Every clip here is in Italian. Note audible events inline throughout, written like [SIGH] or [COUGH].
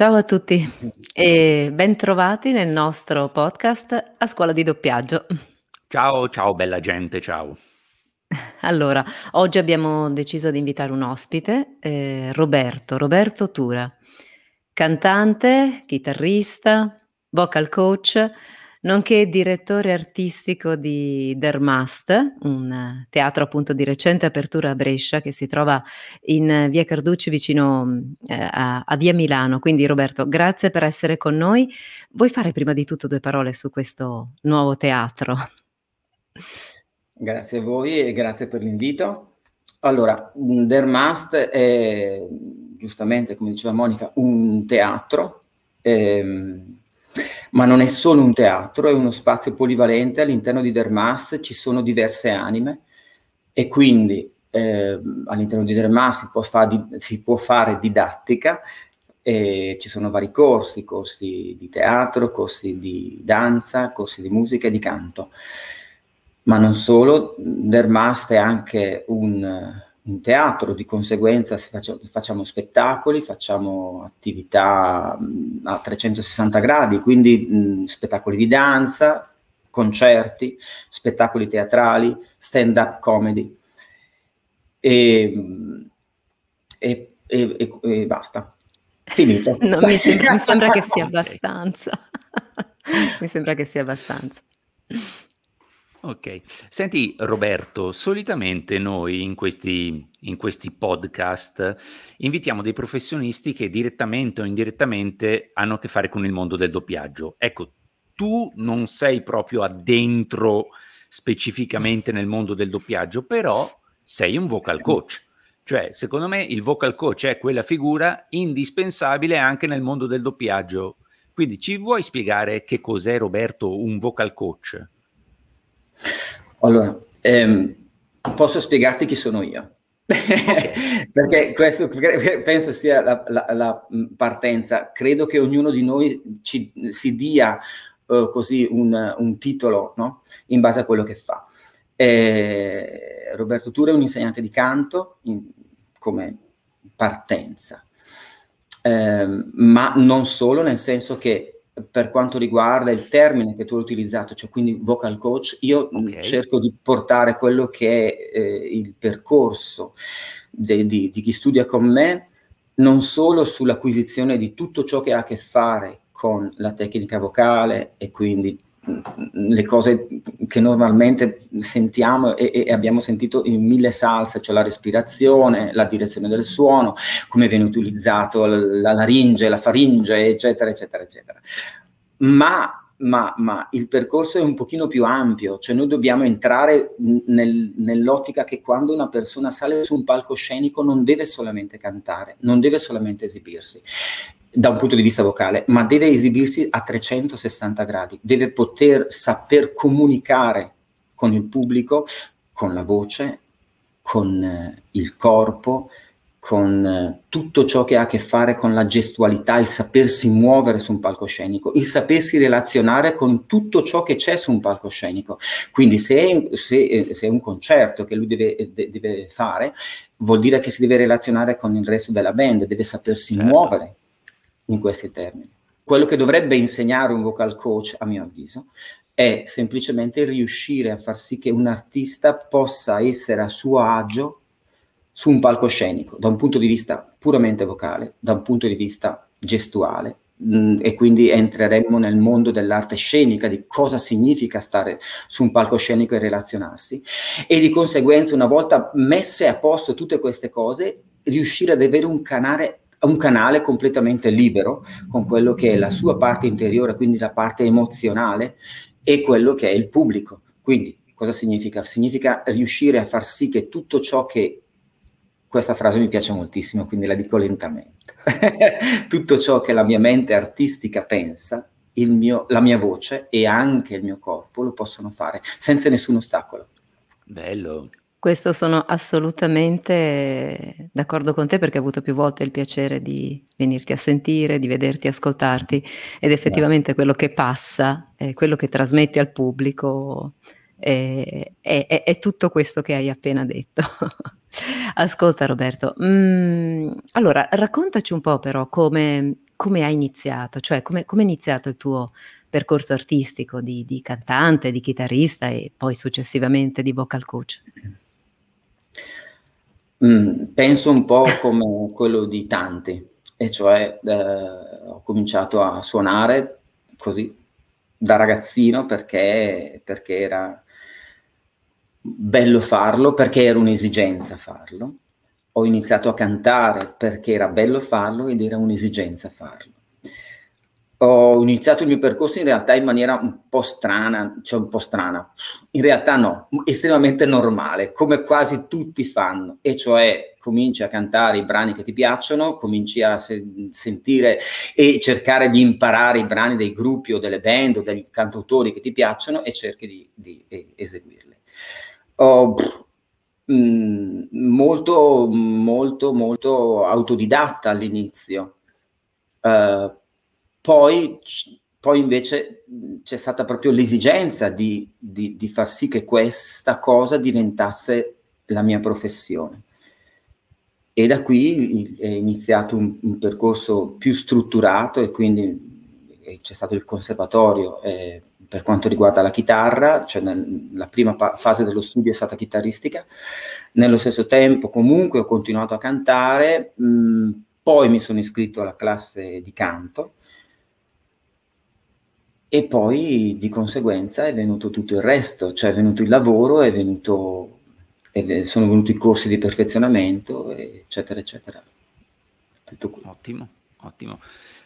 Ciao a tutti e bentrovati nel nostro podcast A Scuola di Doppiaggio. Ciao, ciao bella gente, ciao. Allora, oggi abbiamo deciso di invitare un ospite, eh, Roberto, Roberto Tura, cantante, chitarrista, vocal coach, nonché direttore artistico di Dermast, un teatro appunto di recente apertura a Brescia che si trova in via Carducci vicino eh, a, a, via Milano. Quindi Roberto, grazie per essere con noi. Vuoi fare prima di tutto due parole su questo nuovo teatro? Grazie a voi e grazie per l'invito. Allora, Dermast è giustamente, come diceva Monica, un teatro. Ehm, ma non è solo un teatro, è uno spazio polivalente, all'interno di Dermas ci sono diverse anime e quindi eh, all'interno di Dermas si può, fa, si può fare didattica, e ci sono vari corsi, corsi di teatro, corsi di danza, corsi di musica e di canto. Ma non solo, Dermast è anche un, in teatro, di conseguenza facciamo, facciamo spettacoli, facciamo attività a 360 gradi, quindi mh, spettacoli di danza, concerti, spettacoli teatrali, stand-up comedy e, e, e, e basta. Finito. [LAUGHS] No, mi, sembra, [LAUGHS] [LAUGHS] mi sembra che sia abbastanza. mi sembra che sia abbastanza. Ok. Senti Roberto, solitamente noi in questi, in questi podcast invitiamo dei professionisti che direttamente o indirettamente hanno a che fare con il mondo del doppiaggio. Ecco, tu non sei proprio addentro specificamente nel mondo del doppiaggio, però sei un vocal coach. Cioè, secondo me il vocal coach è quella figura indispensabile anche nel mondo del doppiaggio. Quindi ci vuoi spiegare che cos'è Roberto un vocal coach? Allora, ehm, posso spiegarti chi sono io? [LAUGHS] perché questo penso sia la, la, la, partenza. Credo che ognuno di noi ci, si dia uh, così un, un titolo no? in base a quello che fa. Eh, Roberto Tura è un insegnante di canto in, come partenza, eh, ma non solo, nel senso che per quanto riguarda il termine che tu hai utilizzato, cioè quindi vocal coach, io okay. cerco di portare quello che è eh, il percorso de, di, di chi studia con me, non solo sull'acquisizione di tutto ciò che ha a che fare con la tecnica vocale e quindi le cose che normalmente sentiamo e, e, abbiamo sentito in mille salse, cioè la respirazione, la direzione del suono, come viene utilizzato la, la laringe, la faringe, eccetera, eccetera, eccetera. Ma, ma, ma, il percorso è un pochino più ampio, cioè noi dobbiamo entrare nel, nell'ottica che quando una persona sale su un palcoscenico non deve solamente cantare, non deve solamente esibirsi da un punto di vista vocale, ma deve esibirsi a 360 gradi, deve poter saper comunicare con il pubblico, con la voce, con eh, il corpo, con eh, tutto ciò che ha a che fare con la gestualità, il sapersi muovere su un palcoscenico, il sapersi relazionare con tutto ciò che c'è su un palcoscenico. Quindi se è, se, eh, se è un concerto che lui deve, de, deve, fare, vuol dire che si deve relazionare con il resto della band, deve sapersi certo. muovere in questi termini. Quello che dovrebbe insegnare un vocal coach, a mio avviso, è semplicemente riuscire a far sì che un artista possa essere a suo agio su un palcoscenico, da un punto di vista puramente vocale, da un punto di vista gestuale, mm, e quindi entreremmo nel mondo dell'arte scenica, di cosa significa stare su un palcoscenico e relazionarsi, e di conseguenza una volta messe a posto tutte queste cose, riuscire ad avere un canale un canale completamente libero con quello che è la sua parte interiore, quindi la parte emozionale e quello che è il pubblico. Quindi cosa significa? Significa riuscire a far sì che tutto ciò che questa frase mi piace moltissimo, quindi la dico lentamente. [LAUGHS] tutto ciò che la mia mente artistica pensa, mio, la mia voce e anche il mio corpo lo possono fare senza nessun ostacolo. Bello. Questo sono assolutamente d'accordo con te perché ho avuto più volte il piacere di venirti a sentire, di vederti, ascoltarti ed effettivamente quello che passa, eh, quello che trasmetti al pubblico è, è, è, è, tutto questo che hai appena detto. [LAUGHS] Ascolta Roberto, mm, allora raccontaci un po' però come, come hai iniziato? Cioè, come, come è iniziato il tuo percorso artistico di, di, cantante, di chitarrista e poi successivamente di vocal coach? Mm, penso un po' come quello di tanti, e cioè eh, ho cominciato a suonare così da ragazzino perché, perché era bello farlo, perché era un'esigenza farlo. Ho iniziato a cantare perché era bello farlo ed era un'esigenza farlo ho iniziato il mio percorso in realtà in maniera un po' strana, cioè un po' strana, in realtà no, estremamente normale, come quasi tutti fanno, e cioè cominci a cantare i brani che ti piacciono, cominci a se- sentire e cercare di imparare i brani dei gruppi o delle band o degli cantautori che ti piacciono e cerchi di, di eseguirli. Oh, molto, molto, molto autodidatta all'inizio. Uh, poi, poi invece c'è stata proprio l'esigenza di, di, di far sì che questa cosa diventasse la mia professione. E da qui è iniziato un, un percorso più strutturato e quindi c'è stato il conservatorio eh, per quanto riguarda la chitarra, cioè nel, la prima pa- fase dello studio è stata chitarristica, nello stesso tempo comunque ho continuato a cantare, mh, poi mi sono iscritto alla classe di canto e poi di conseguenza è venuto tutto il resto, cioè è venuto il lavoro, è venuto, è, sono venuti i corsi di perfezionamento, eccetera, eccetera. Ottimo, ottimo.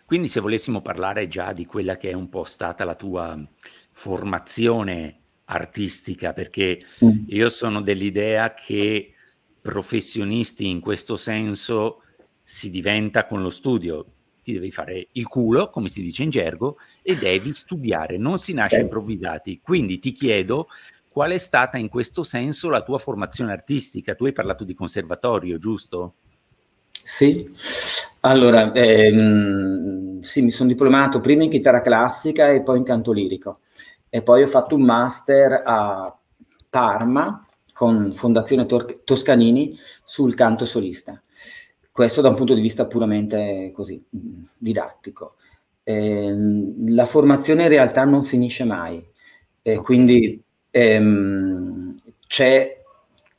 Quindi se volessimo parlare già di quella che è un po' stata la tua formazione artistica, perché mm. io sono dell'idea che professionisti in questo senso si diventa con lo studio ti devi fare il culo, come si dice in gergo, e devi studiare, non si nasce improvvisati. Quindi ti chiedo qual è stata in questo senso la tua formazione artistica? Tu hai parlato di conservatorio, giusto? Sì, allora, ehm, sì, mi sono diplomato prima in chitarra classica e poi in canto lirico. E poi ho fatto un master a Parma con Fondazione Tor- Toscanini sul canto solista. Questo da un punto di vista puramente così, didattico. Eh, la formazione in realtà non finisce mai, eh, quindi ehm,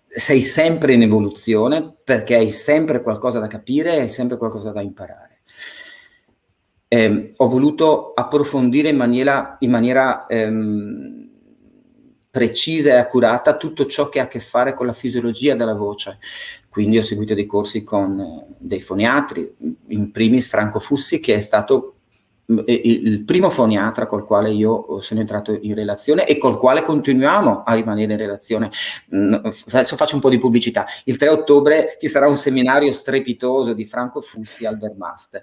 sei sempre in evoluzione perché hai sempre qualcosa da capire e hai sempre qualcosa da imparare. Eh, ho voluto approfondire in maniera, in maniera ehm, precisa e accurata tutto ciò che ha a che fare con la fisiologia della voce. Quindi ho seguito dei corsi con eh, dei foniatri, in primis Franco Fussi, che è stato mm, il primo foniatra col quale io sono entrato in relazione e col quale continuiamo a rimanere in relazione. Mm, adesso faccio un po' di pubblicità. Il 3 ottobre ci sarà un seminario strepitoso di Franco Fussi al Dermast.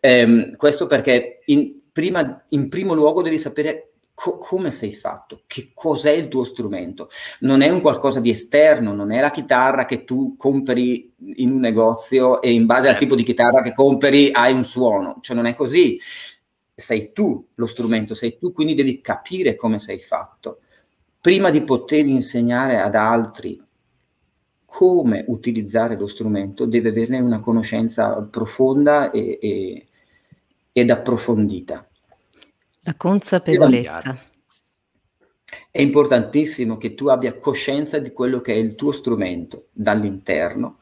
Eh, questo perché in, prima, in primo luogo devi sapere Co- come sei fatto? Che cos'è il tuo strumento? Non è un qualcosa di esterno, non è la chitarra che tu compri in un negozio e in base al certo. tipo di chitarra che compri hai un suono, cioè non è così. Sei tu lo strumento, sei tu, quindi devi capire come sei fatto. Prima di poter insegnare ad altri come utilizzare lo strumento, devi averne una conoscenza profonda e, e, ed approfondita. La consapevolezza. È importantissimo che tu abbia coscienza di quello che è il tuo strumento dall'interno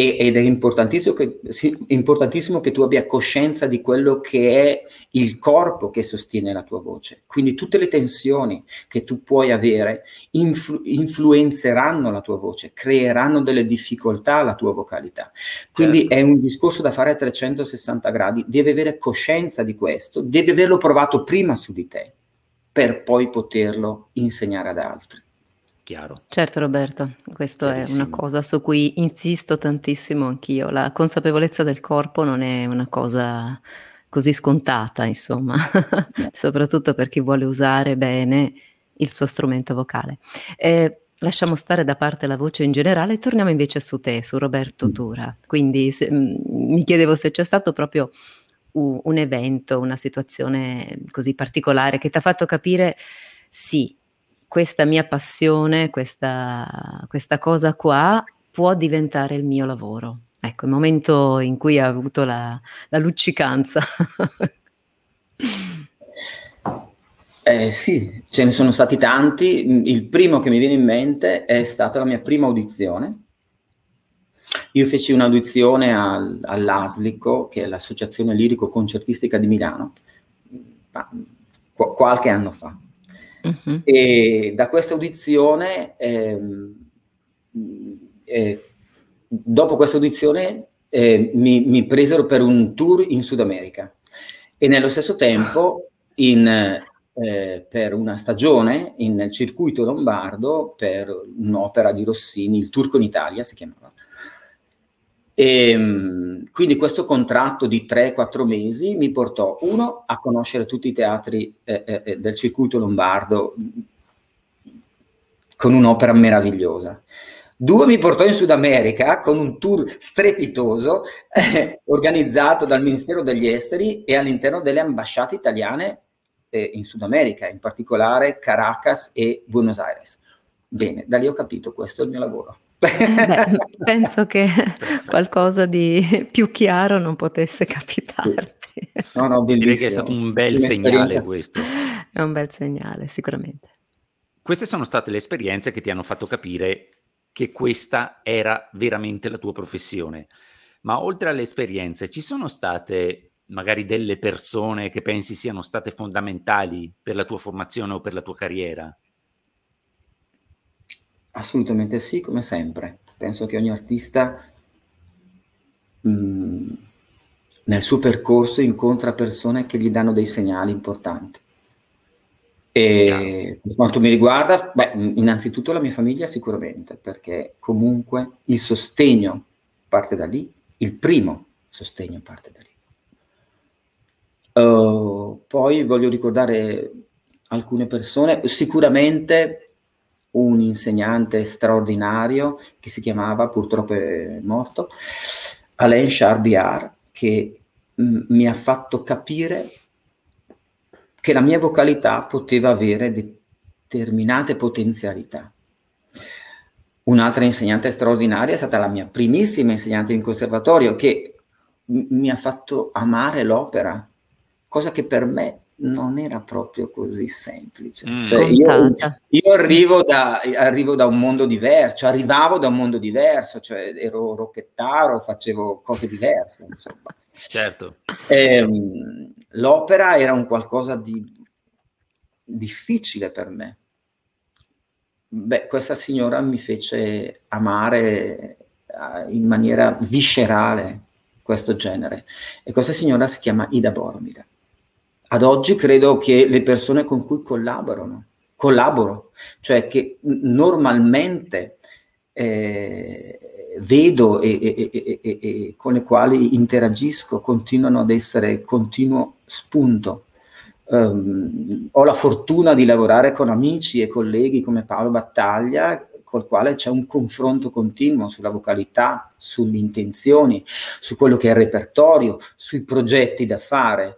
ed è importantissimo che, importantissimo che, tu abbia coscienza di quello che è il corpo che sostiene la tua voce. Quindi tutte le tensioni che tu puoi avere influ- influenzeranno la tua voce, creeranno delle difficoltà alla tua vocalità. Quindi certo. è un discorso da fare a 360 gradi, devi avere coscienza di questo, devi averlo provato prima su di te per poi poterlo insegnare ad altri chiaro. Certo Roberto, questa è una cosa su cui insisto tantissimo anch'io. La consapevolezza del corpo non è una cosa così scontata, insomma, [LAUGHS] soprattutto per chi vuole usare bene il suo strumento vocale. Eh, lasciamo stare da parte la voce in generale e torniamo invece su te, su Roberto mm. Tura. Quindi se, mh, mm, mi chiedevo se c'è stato proprio un, un evento, una situazione così particolare che ti ha fatto capire sì, questa mia passione, questa, questa cosa qua può diventare il mio lavoro. Ecco, il momento in cui ha avuto la, la luccicanza. [LAUGHS] Eh, sì, ce ne sono stati tanti. Il primo che mi viene in mente è stata la mia prima audizione. Io feci un'audizione al, all'Aslico, che è l'Associazione Lirico-Concertistica di Milano, qualche anno fa. Uh-huh. E da questa audizione, ehm, eh, dopo questa audizione, eh, mi, mi, presero per un tour in Sud America e nello stesso tempo in, eh, per una stagione in, nel circuito lombardo per un'opera di Rossini, il Turco in Italia si chiamava. E, ehm, quindi questo contratto di 3-4 mesi mi portò, uno, a conoscere tutti i teatri eh, eh, eh, del circuito lombardo con un'opera meravigliosa. Due, mi portò in Sud America con un tour strepitoso eh, organizzato dal Ministero degli Esteri e all'interno delle ambasciate italiane eh, in Sud America, in particolare Caracas e Buenos Aires. Bene, da lì ho capito, questo è il mio lavoro. Eh beh, [LAUGHS] penso che qualcosa di più chiaro non potesse capitarti. No, no, Direi che è stato un bel segnale questo. È un bel segnale, sicuramente. Queste sono state le esperienze che ti hanno fatto capire che questa era veramente la tua professione. Ma oltre alle esperienze, ci sono state magari delle persone che pensi siano state fondamentali per la tua formazione o per la tua carriera? Assolutamente sì, come sempre. Penso che ogni artista mh, mm, nel suo percorso incontra persone che gli danno dei segnali importanti. E per quanto mi riguarda, beh, innanzitutto la mia famiglia sicuramente, perché comunque il sostegno parte da lì, il primo sostegno parte da lì. Uh, poi voglio ricordare alcune persone, sicuramente un insegnante straordinario che si chiamava, purtroppo è morto, Alain Charbiard, che m- mi ha fatto capire che la mia vocalità poteva avere determinate potenzialità. Un'altra insegnante straordinaria è stata la mia primissima insegnante in conservatorio che m- mi ha fatto amare l'opera, cosa che per me non era proprio così semplice. Mm. Cioè, io, io arrivo, da, arrivo, da, un mondo diverso, cioè arrivavo da un mondo diverso, cioè ero rocchettaro, facevo cose diverse. Insomma. Certo. E, ehm, l'opera era un qualcosa di difficile per me. Beh, questa signora mi fece amare uh, in maniera viscerale questo genere e questa signora si chiama Ida Bormida ad oggi credo che le persone con cui collaborano, collaboro, cioè che normalmente eh, vedo e, e, e, e, con le quali interagisco continuano ad essere continuo spunto. Um, ho la fortuna di lavorare con amici e colleghi come Paolo Battaglia, col quale c'è un confronto continuo sulla vocalità, sulle intenzioni, su quello che è il repertorio, sui progetti da fare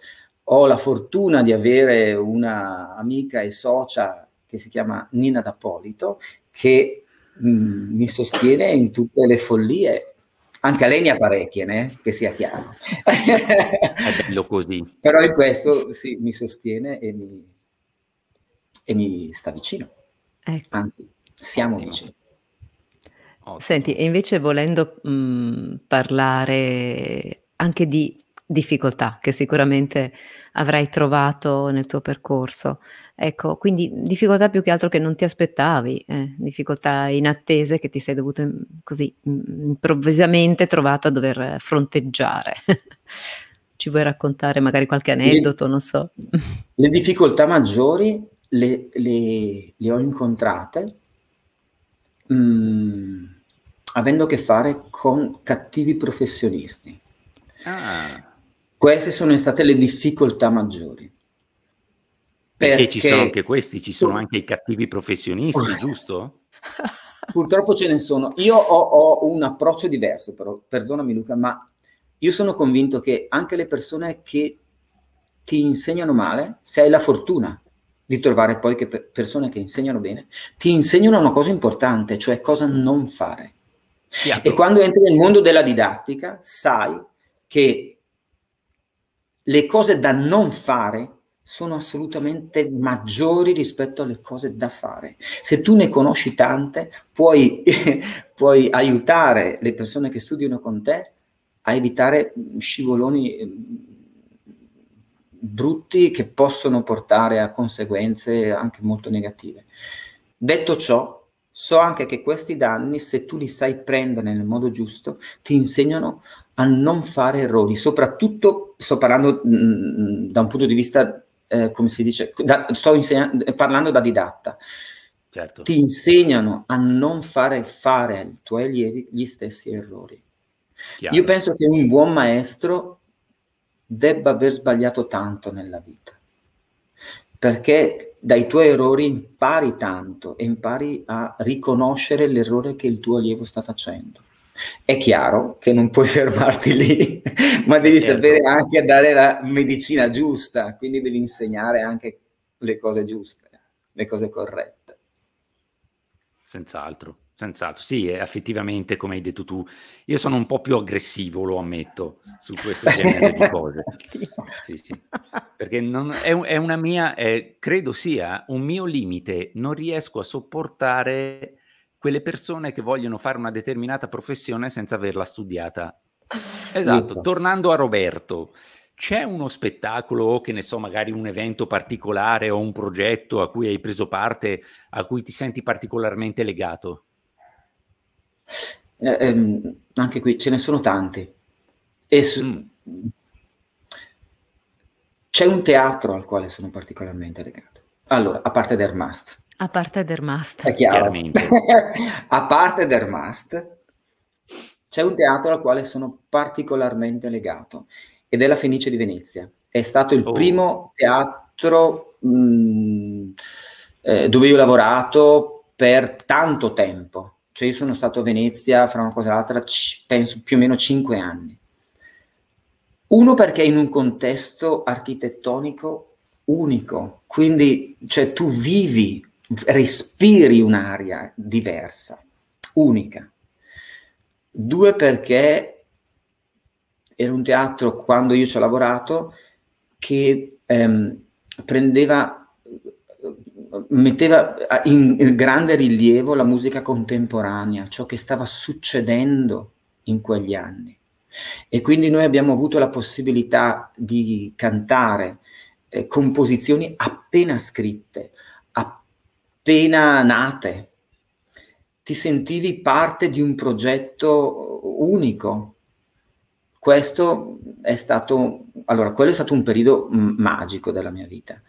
ho la fortuna di avere una amica e socia che si chiama Nina D'Appolito, che mh, mm, mi sostiene in tutte le follie. Anche a lei ne ha parecchie, né? che sia chiaro. È bello così. [LAUGHS] Però in questo sì, mi sostiene e mi, e mi sta vicino. Ecco. Anzi, siamo Ottimo. vicini. Ottimo. Senti, e invece volendo mh, mm, parlare anche di difficoltà che sicuramente avrai trovato nel tuo percorso. Ecco, quindi difficoltà più che altro che non ti aspettavi, eh, difficoltà inattese che ti sei dovuto mm, così mm, improvvisamente trovato a dover fronteggiare. [LAUGHS] Ci vuoi raccontare magari qualche aneddoto, le, non so? [LAUGHS] Le difficoltà maggiori le, le, le ho incontrate mh, mm, avendo a che fare con cattivi professionisti. Ah. Queste sono state le difficoltà maggiori. Perché, perché ci sono anche questi, ci sono anche i cattivi professionisti, [LAUGHS] giusto? Purtroppo ce ne sono. Io ho, ho, un approccio diverso, però, perdonami Luca, ma io sono convinto che anche le persone che ti insegnano male, se hai la fortuna di trovare poi che persone che insegnano bene, ti insegnano una cosa importante, cioè cosa non fare. Chiaro. E quando entri nel mondo della didattica, sai che le cose da non fare sono assolutamente maggiori rispetto alle cose da fare. Se tu ne conosci tante, puoi, [LAUGHS] puoi aiutare le persone che studiano con te a evitare scivoloni eh, brutti che possono portare a conseguenze anche molto negative. Detto ciò, so anche che questi danni, se tu li sai prendere nel modo giusto, ti insegnano a non fare errori, soprattutto sto parlando mh, mm, da un punto di vista, eh, come si dice, da, sto parlando da didatta. Certo. Ti insegnano a non fare fare ai tuoi allievi gli stessi errori. Chiaro. Io penso che un buon maestro debba aver sbagliato tanto nella vita, perché dai tuoi errori impari tanto e impari a riconoscere l'errore che il tuo allievo sta facendo. È chiaro che non puoi [LAUGHS] fermarti lì, ma devi certo. sapere anche dare la medicina giusta, quindi devi insegnare anche le cose giuste, le cose corrette. Senz'altro. Senz'altro, sì, effettivamente, come hai detto tu, io sono un po' più aggressivo, lo ammetto, su questo genere di [LAUGHS] cose. Sì, sì. Perché non, è, è, una mia, è, credo sia un mio limite, non riesco a sopportare quelle persone che vogliono fare una determinata professione senza averla studiata. [LAUGHS] Esatto, Giusto. tornando a Roberto, c'è uno spettacolo o che ne so, magari un evento particolare o un progetto a cui hai preso parte, a cui ti senti particolarmente legato? Eh, ehm, anche qui ce ne sono tanti. E su- mm. C'è un teatro al quale sono particolarmente legato. Allora, a parte Dermast. A parte Dermast. È chiaro. [LAUGHS] a parte Dermast, c'è un teatro al quale sono particolarmente legato ed è la Fenice di Venezia. È stato il oh. primo teatro mh, mm, eh, dove io ho lavorato per tanto tempo. Cioè io sono stato a Venezia, fra una cosa e l'altra, c- penso più o meno cinque anni. Uno perché in un contesto architettonico unico, quindi cioè, tu vivi, respiri un'aria diversa, unica. Due perché era un teatro, quando io ci ho lavorato, che ehm, prendeva metteva in grande rilievo la musica contemporanea, ciò che stava succedendo in quegli anni. E quindi noi abbiamo avuto la possibilità di cantare eh, composizioni appena scritte, appena nate. Ti sentivi parte di un progetto unico. Questo è stato, allora, quello è stato un periodo m- magico della mia vita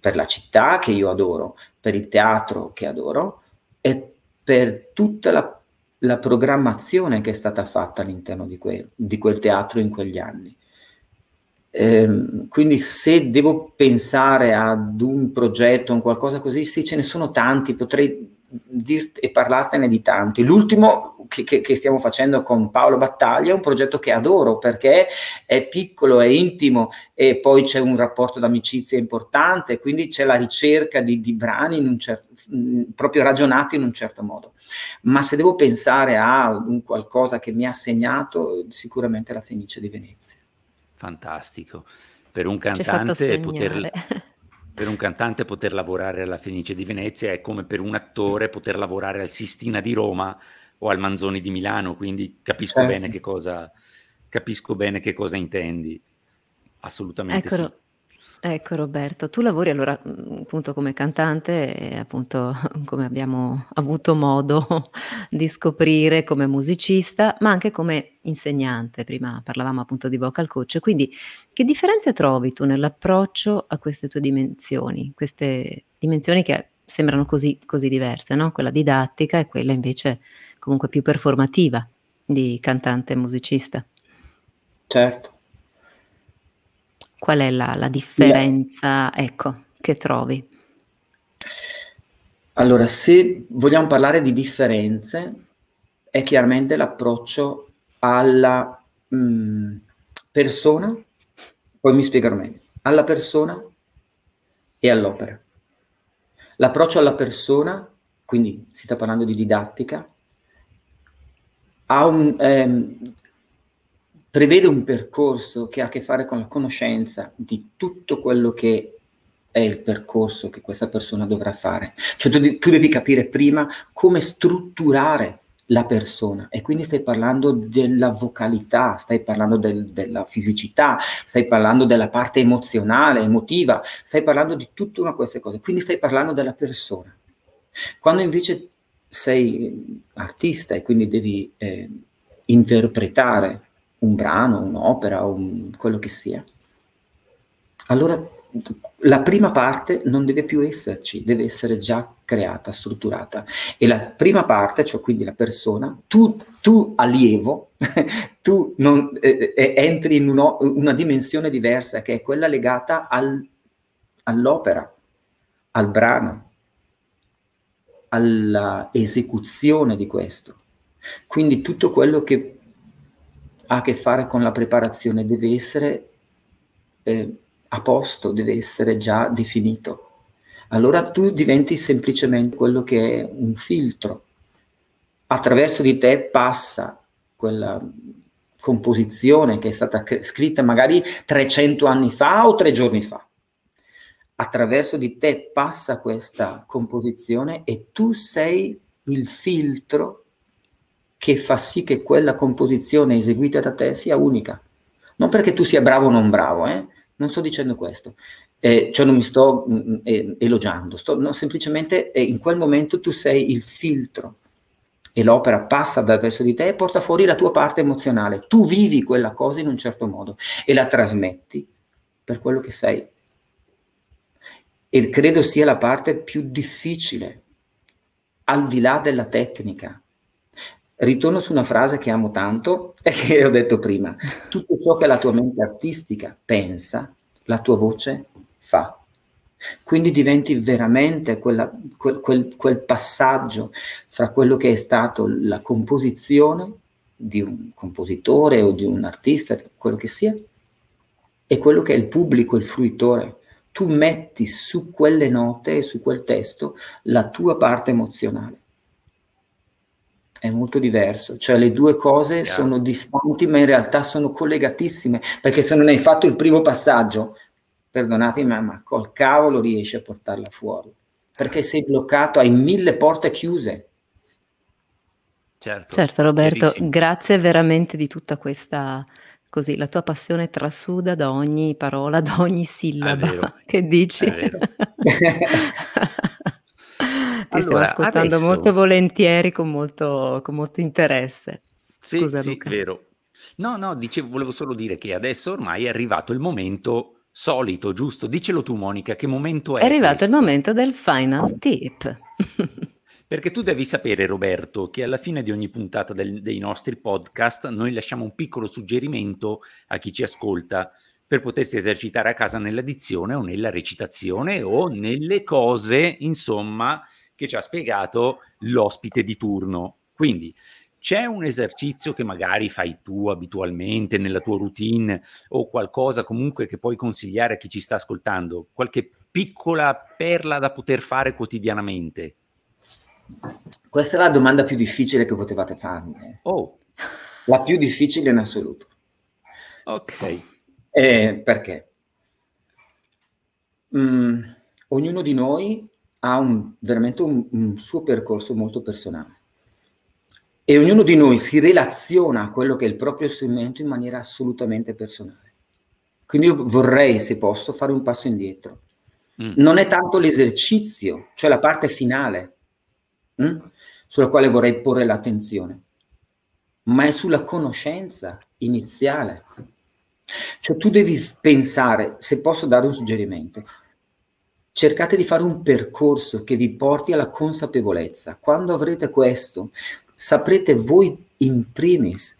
per la città che io adoro, per il teatro che adoro e per tutta la, la programmazione che è stata fatta all'interno di quel, di quel teatro in quegli anni. Ehm, quindi se devo pensare ad un progetto, un qualcosa così, sì, ce ne sono tanti, potrei dirti e parlartene di tanti. L'ultimo che, che, che, stiamo facendo con Paolo Battaglia è un progetto che adoro perché è piccolo, è intimo e poi c'è un rapporto d'amicizia importante, quindi c'è la ricerca di, di brani in certo, proprio ragionati in un certo modo. Ma se devo pensare a un qualcosa che mi ha segnato, sicuramente la Fenice di Venezia. Fantastico. Per un cantante poter per un cantante poter lavorare alla Fenice di Venezia è come per un attore poter lavorare al Sistina di Roma o al Manzoni di Milano, quindi capisco, certo. bene, che cosa, capisco bene che cosa intendi. Assolutamente Eccolo. sì. Ecco Roberto, tu lavori allora mm, appunto come cantante e appunto [LAUGHS] come abbiamo avuto modo [LAUGHS] di scoprire come musicista, ma anche come insegnante. Prima parlavamo appunto di vocal coach, quindi che differenze trovi tu nell'approccio a queste tue dimensioni, queste dimensioni che sembrano così, così diverse, no? Quella didattica e quella invece comunque più performativa di cantante e musicista. Certo. Qual è la, la differenza, yeah. ecco, che trovi? Allora, se vogliamo parlare di differenze, è chiaramente l'approccio alla mh, mm, persona, poi mi spiegherò meglio, alla persona e all'opera. L'approccio alla persona, quindi si sta parlando di didattica, un, ehm, prevede un percorso che ha a che fare con la conoscenza di tutto quello che è il percorso che questa persona dovrà fare. Cioè tu, tu devi capire prima come strutturare la persona e quindi stai parlando della vocalità, stai parlando del, della fisicità, stai parlando della parte emozionale, emotiva, stai parlando di tutte queste cose, quindi stai parlando della persona. Quando invece sei artista e quindi devi eh, interpretare un brano, un'opera, un, quello che sia, allora la prima parte non deve più esserci, deve essere già creata, strutturata. E la prima parte, cioè quindi la persona, tu, tu allievo, [LAUGHS] tu non, eh, eh, entri in uno, una dimensione diversa che è quella legata al, all'opera, al brano, all'esecuzione di questo. Quindi tutto quello che ha a che fare con la preparazione deve essere... Eh, a posto, deve essere già definito. Allora tu diventi semplicemente quello che è un filtro. Attraverso di te passa quella composizione che è stata scritta magari 300 anni fa o tre giorni fa. Attraverso di te passa questa composizione e tu sei il filtro che fa sì che quella composizione eseguita da te sia unica. Non perché tu sia bravo o non bravo, eh? Non sto dicendo questo, eh, cioè non mi sto eh, elogiando, sto, no, semplicemente eh, in quel momento tu sei il filtro e l'opera passa dal verso di te e porta fuori la tua parte emozionale. Tu vivi quella cosa in un certo modo e la trasmetti per quello che sei. E credo sia la parte più difficile, al di là della tecnica. Ritorno su una frase che amo tanto e [LAUGHS] che ho detto prima. Tutto ciò che la tua mente artistica pensa, la tua voce fa. Quindi diventi veramente quella, quel, quel, quel passaggio fra quello che è stato la composizione di un compositore o di un artista, quello che sia, e quello che è il pubblico, il fruitore. Tu metti su quelle note e su quel testo la tua parte emozionale è molto diverso, cioè le due cose yeah. sono distanti ma in realtà sono collegatissime, perché se non hai fatto il primo passaggio, perdonatemi, ma, ma col cavolo riesci a portarla fuori, perché sei bloccato, hai mille porte chiuse. Certo, certo Roberto, verissimo. grazie veramente di tutta questa, così, la tua passione trasuda da ogni parola, da ogni sillaba che dici. [LAUGHS] Ti allora, stiamo ascoltando adesso... molto volentieri, con molto, con molto interesse. Scusa sì, Luca. Sì, vero. No, no, dicevo, volevo solo dire che adesso ormai è arrivato il momento solito, giusto? Dicelo tu Monica, che momento è È arrivato questo? il momento del final tip. [LAUGHS] Perché tu devi sapere, Roberto, che alla fine di ogni puntata del, dei nostri podcast noi lasciamo un piccolo suggerimento a chi ci ascolta per potersi esercitare a casa nella dizione o nella recitazione o nelle cose, insomma, che ci ha spiegato l'ospite di turno. Quindi c'è un esercizio che magari fai tu abitualmente nella tua routine o qualcosa comunque che puoi consigliare a chi ci sta ascoltando? Qualche piccola perla da poter fare quotidianamente? Questa è la domanda più difficile che potevate farmi. Eh. Oh. La più difficile in assoluto. Ok. Eh, perché? Mm, ognuno di noi ha un, veramente un, un suo percorso molto personale e ognuno di noi si relaziona a quello che è il proprio strumento in maniera assolutamente personale. Quindi io vorrei, se posso, fare un passo indietro. Mm. Non è tanto l'esercizio, cioè la parte finale, mm, sulla quale vorrei porre l'attenzione, ma è sulla conoscenza iniziale. Cioè tu devi pensare, se posso dare un suggerimento, cercate di fare un percorso che vi porti alla consapevolezza. Quando avrete questo, saprete voi in primis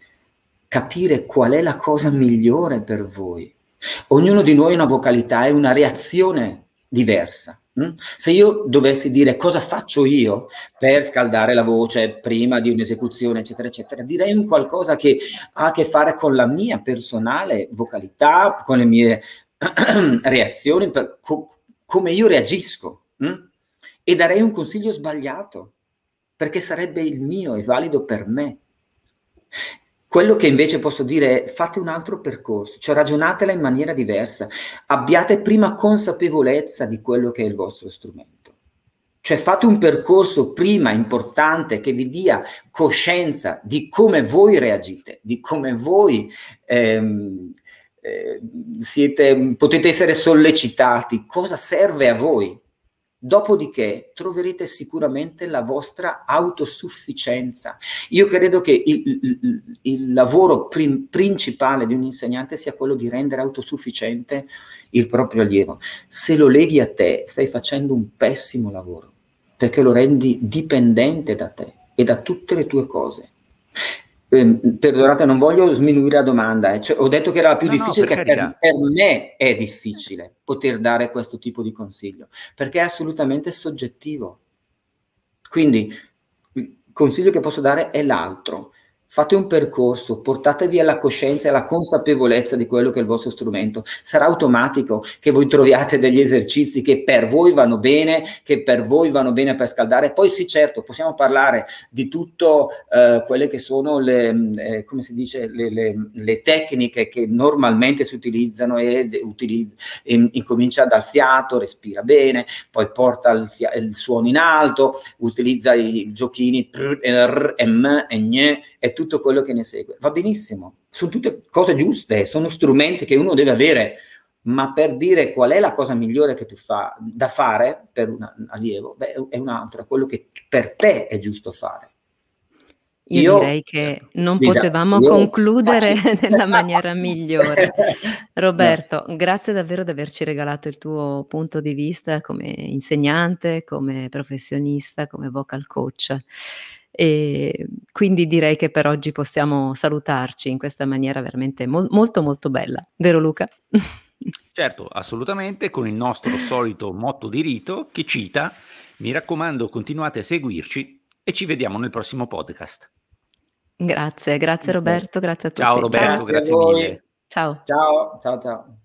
capire qual è la cosa migliore per voi. Ognuno di noi ha una vocalità e una reazione diversa. Hm? Se io dovessi dire cosa faccio io per scaldare la voce prima di un'esecuzione, eccetera, eccetera, direi un qualcosa che ha a che fare con la mia personale vocalità, con le mie [CLEARS THROAT] reazioni, per, come io reagisco hm? e darei un consiglio sbagliato perché sarebbe il mio e valido per me. Quello che invece posso dire è fate un altro percorso, cioè ragionatela in maniera diversa, abbiate prima consapevolezza di quello che è il vostro strumento. Cioè fate un percorso prima importante che vi dia coscienza di come voi reagite, di come voi ehm, eh, siete, potete essere sollecitati, cosa serve a voi. Dopodiché troverete sicuramente la vostra autosufficienza. Io credo che il, il, il lavoro prim, principale di un insegnante sia quello di rendere autosufficiente il proprio allievo. Se lo leghi a te, stai facendo un pessimo lavoro perché lo rendi dipendente da te e da tutte le tue cose. Eh, perdonate, non voglio sminuire la domanda, eh. cioè, ho detto che era la più no, difficile, no, per, per, me è difficile poter dare questo tipo di consiglio, perché è assolutamente soggettivo. Quindi il consiglio che posso dare è l'altro, fate un percorso, portatevi alla coscienza e alla consapevolezza di quello che è il vostro strumento. Sarà automatico che voi troviate degli esercizi che per voi vanno bene, che per voi vanno bene per scaldare. Poi sì, certo, possiamo parlare di tutto eh, quelle che sono le, eh, come si dice, le, le, le, tecniche che normalmente si utilizzano e, utilizz- e incomincia dal fiato, respira bene, poi porta il, fia- il suono in alto, utilizza i giochini pr, r, m, e gne, e tutto quello che ne segue. Va benissimo, sono tutte cose giuste, sono strumenti che uno deve avere, ma per dire qual è la cosa migliore che tu fa da fare per un allievo, beh, è un'altra, quello che per te è giusto fare. Io, io direi che non esatto, potevamo concludere [LAUGHS] nella maniera migliore. [LAUGHS] Roberto, no. grazie davvero di averci regalato il tuo punto di vista come insegnante, come professionista, come vocal coach. E quindi direi che per oggi possiamo salutarci in questa maniera veramente mo- molto molto bella, vero Luca? [LAUGHS] Certo, assolutamente, con il nostro [LAUGHS] solito motto di rito che cita, mi raccomando continuate a seguirci e ci vediamo nel prossimo podcast. Grazie, grazie Roberto, grazie a tutti. Ciao Roberto, grazie, grazie mille. Ciao. Ciao, ciao, ciao.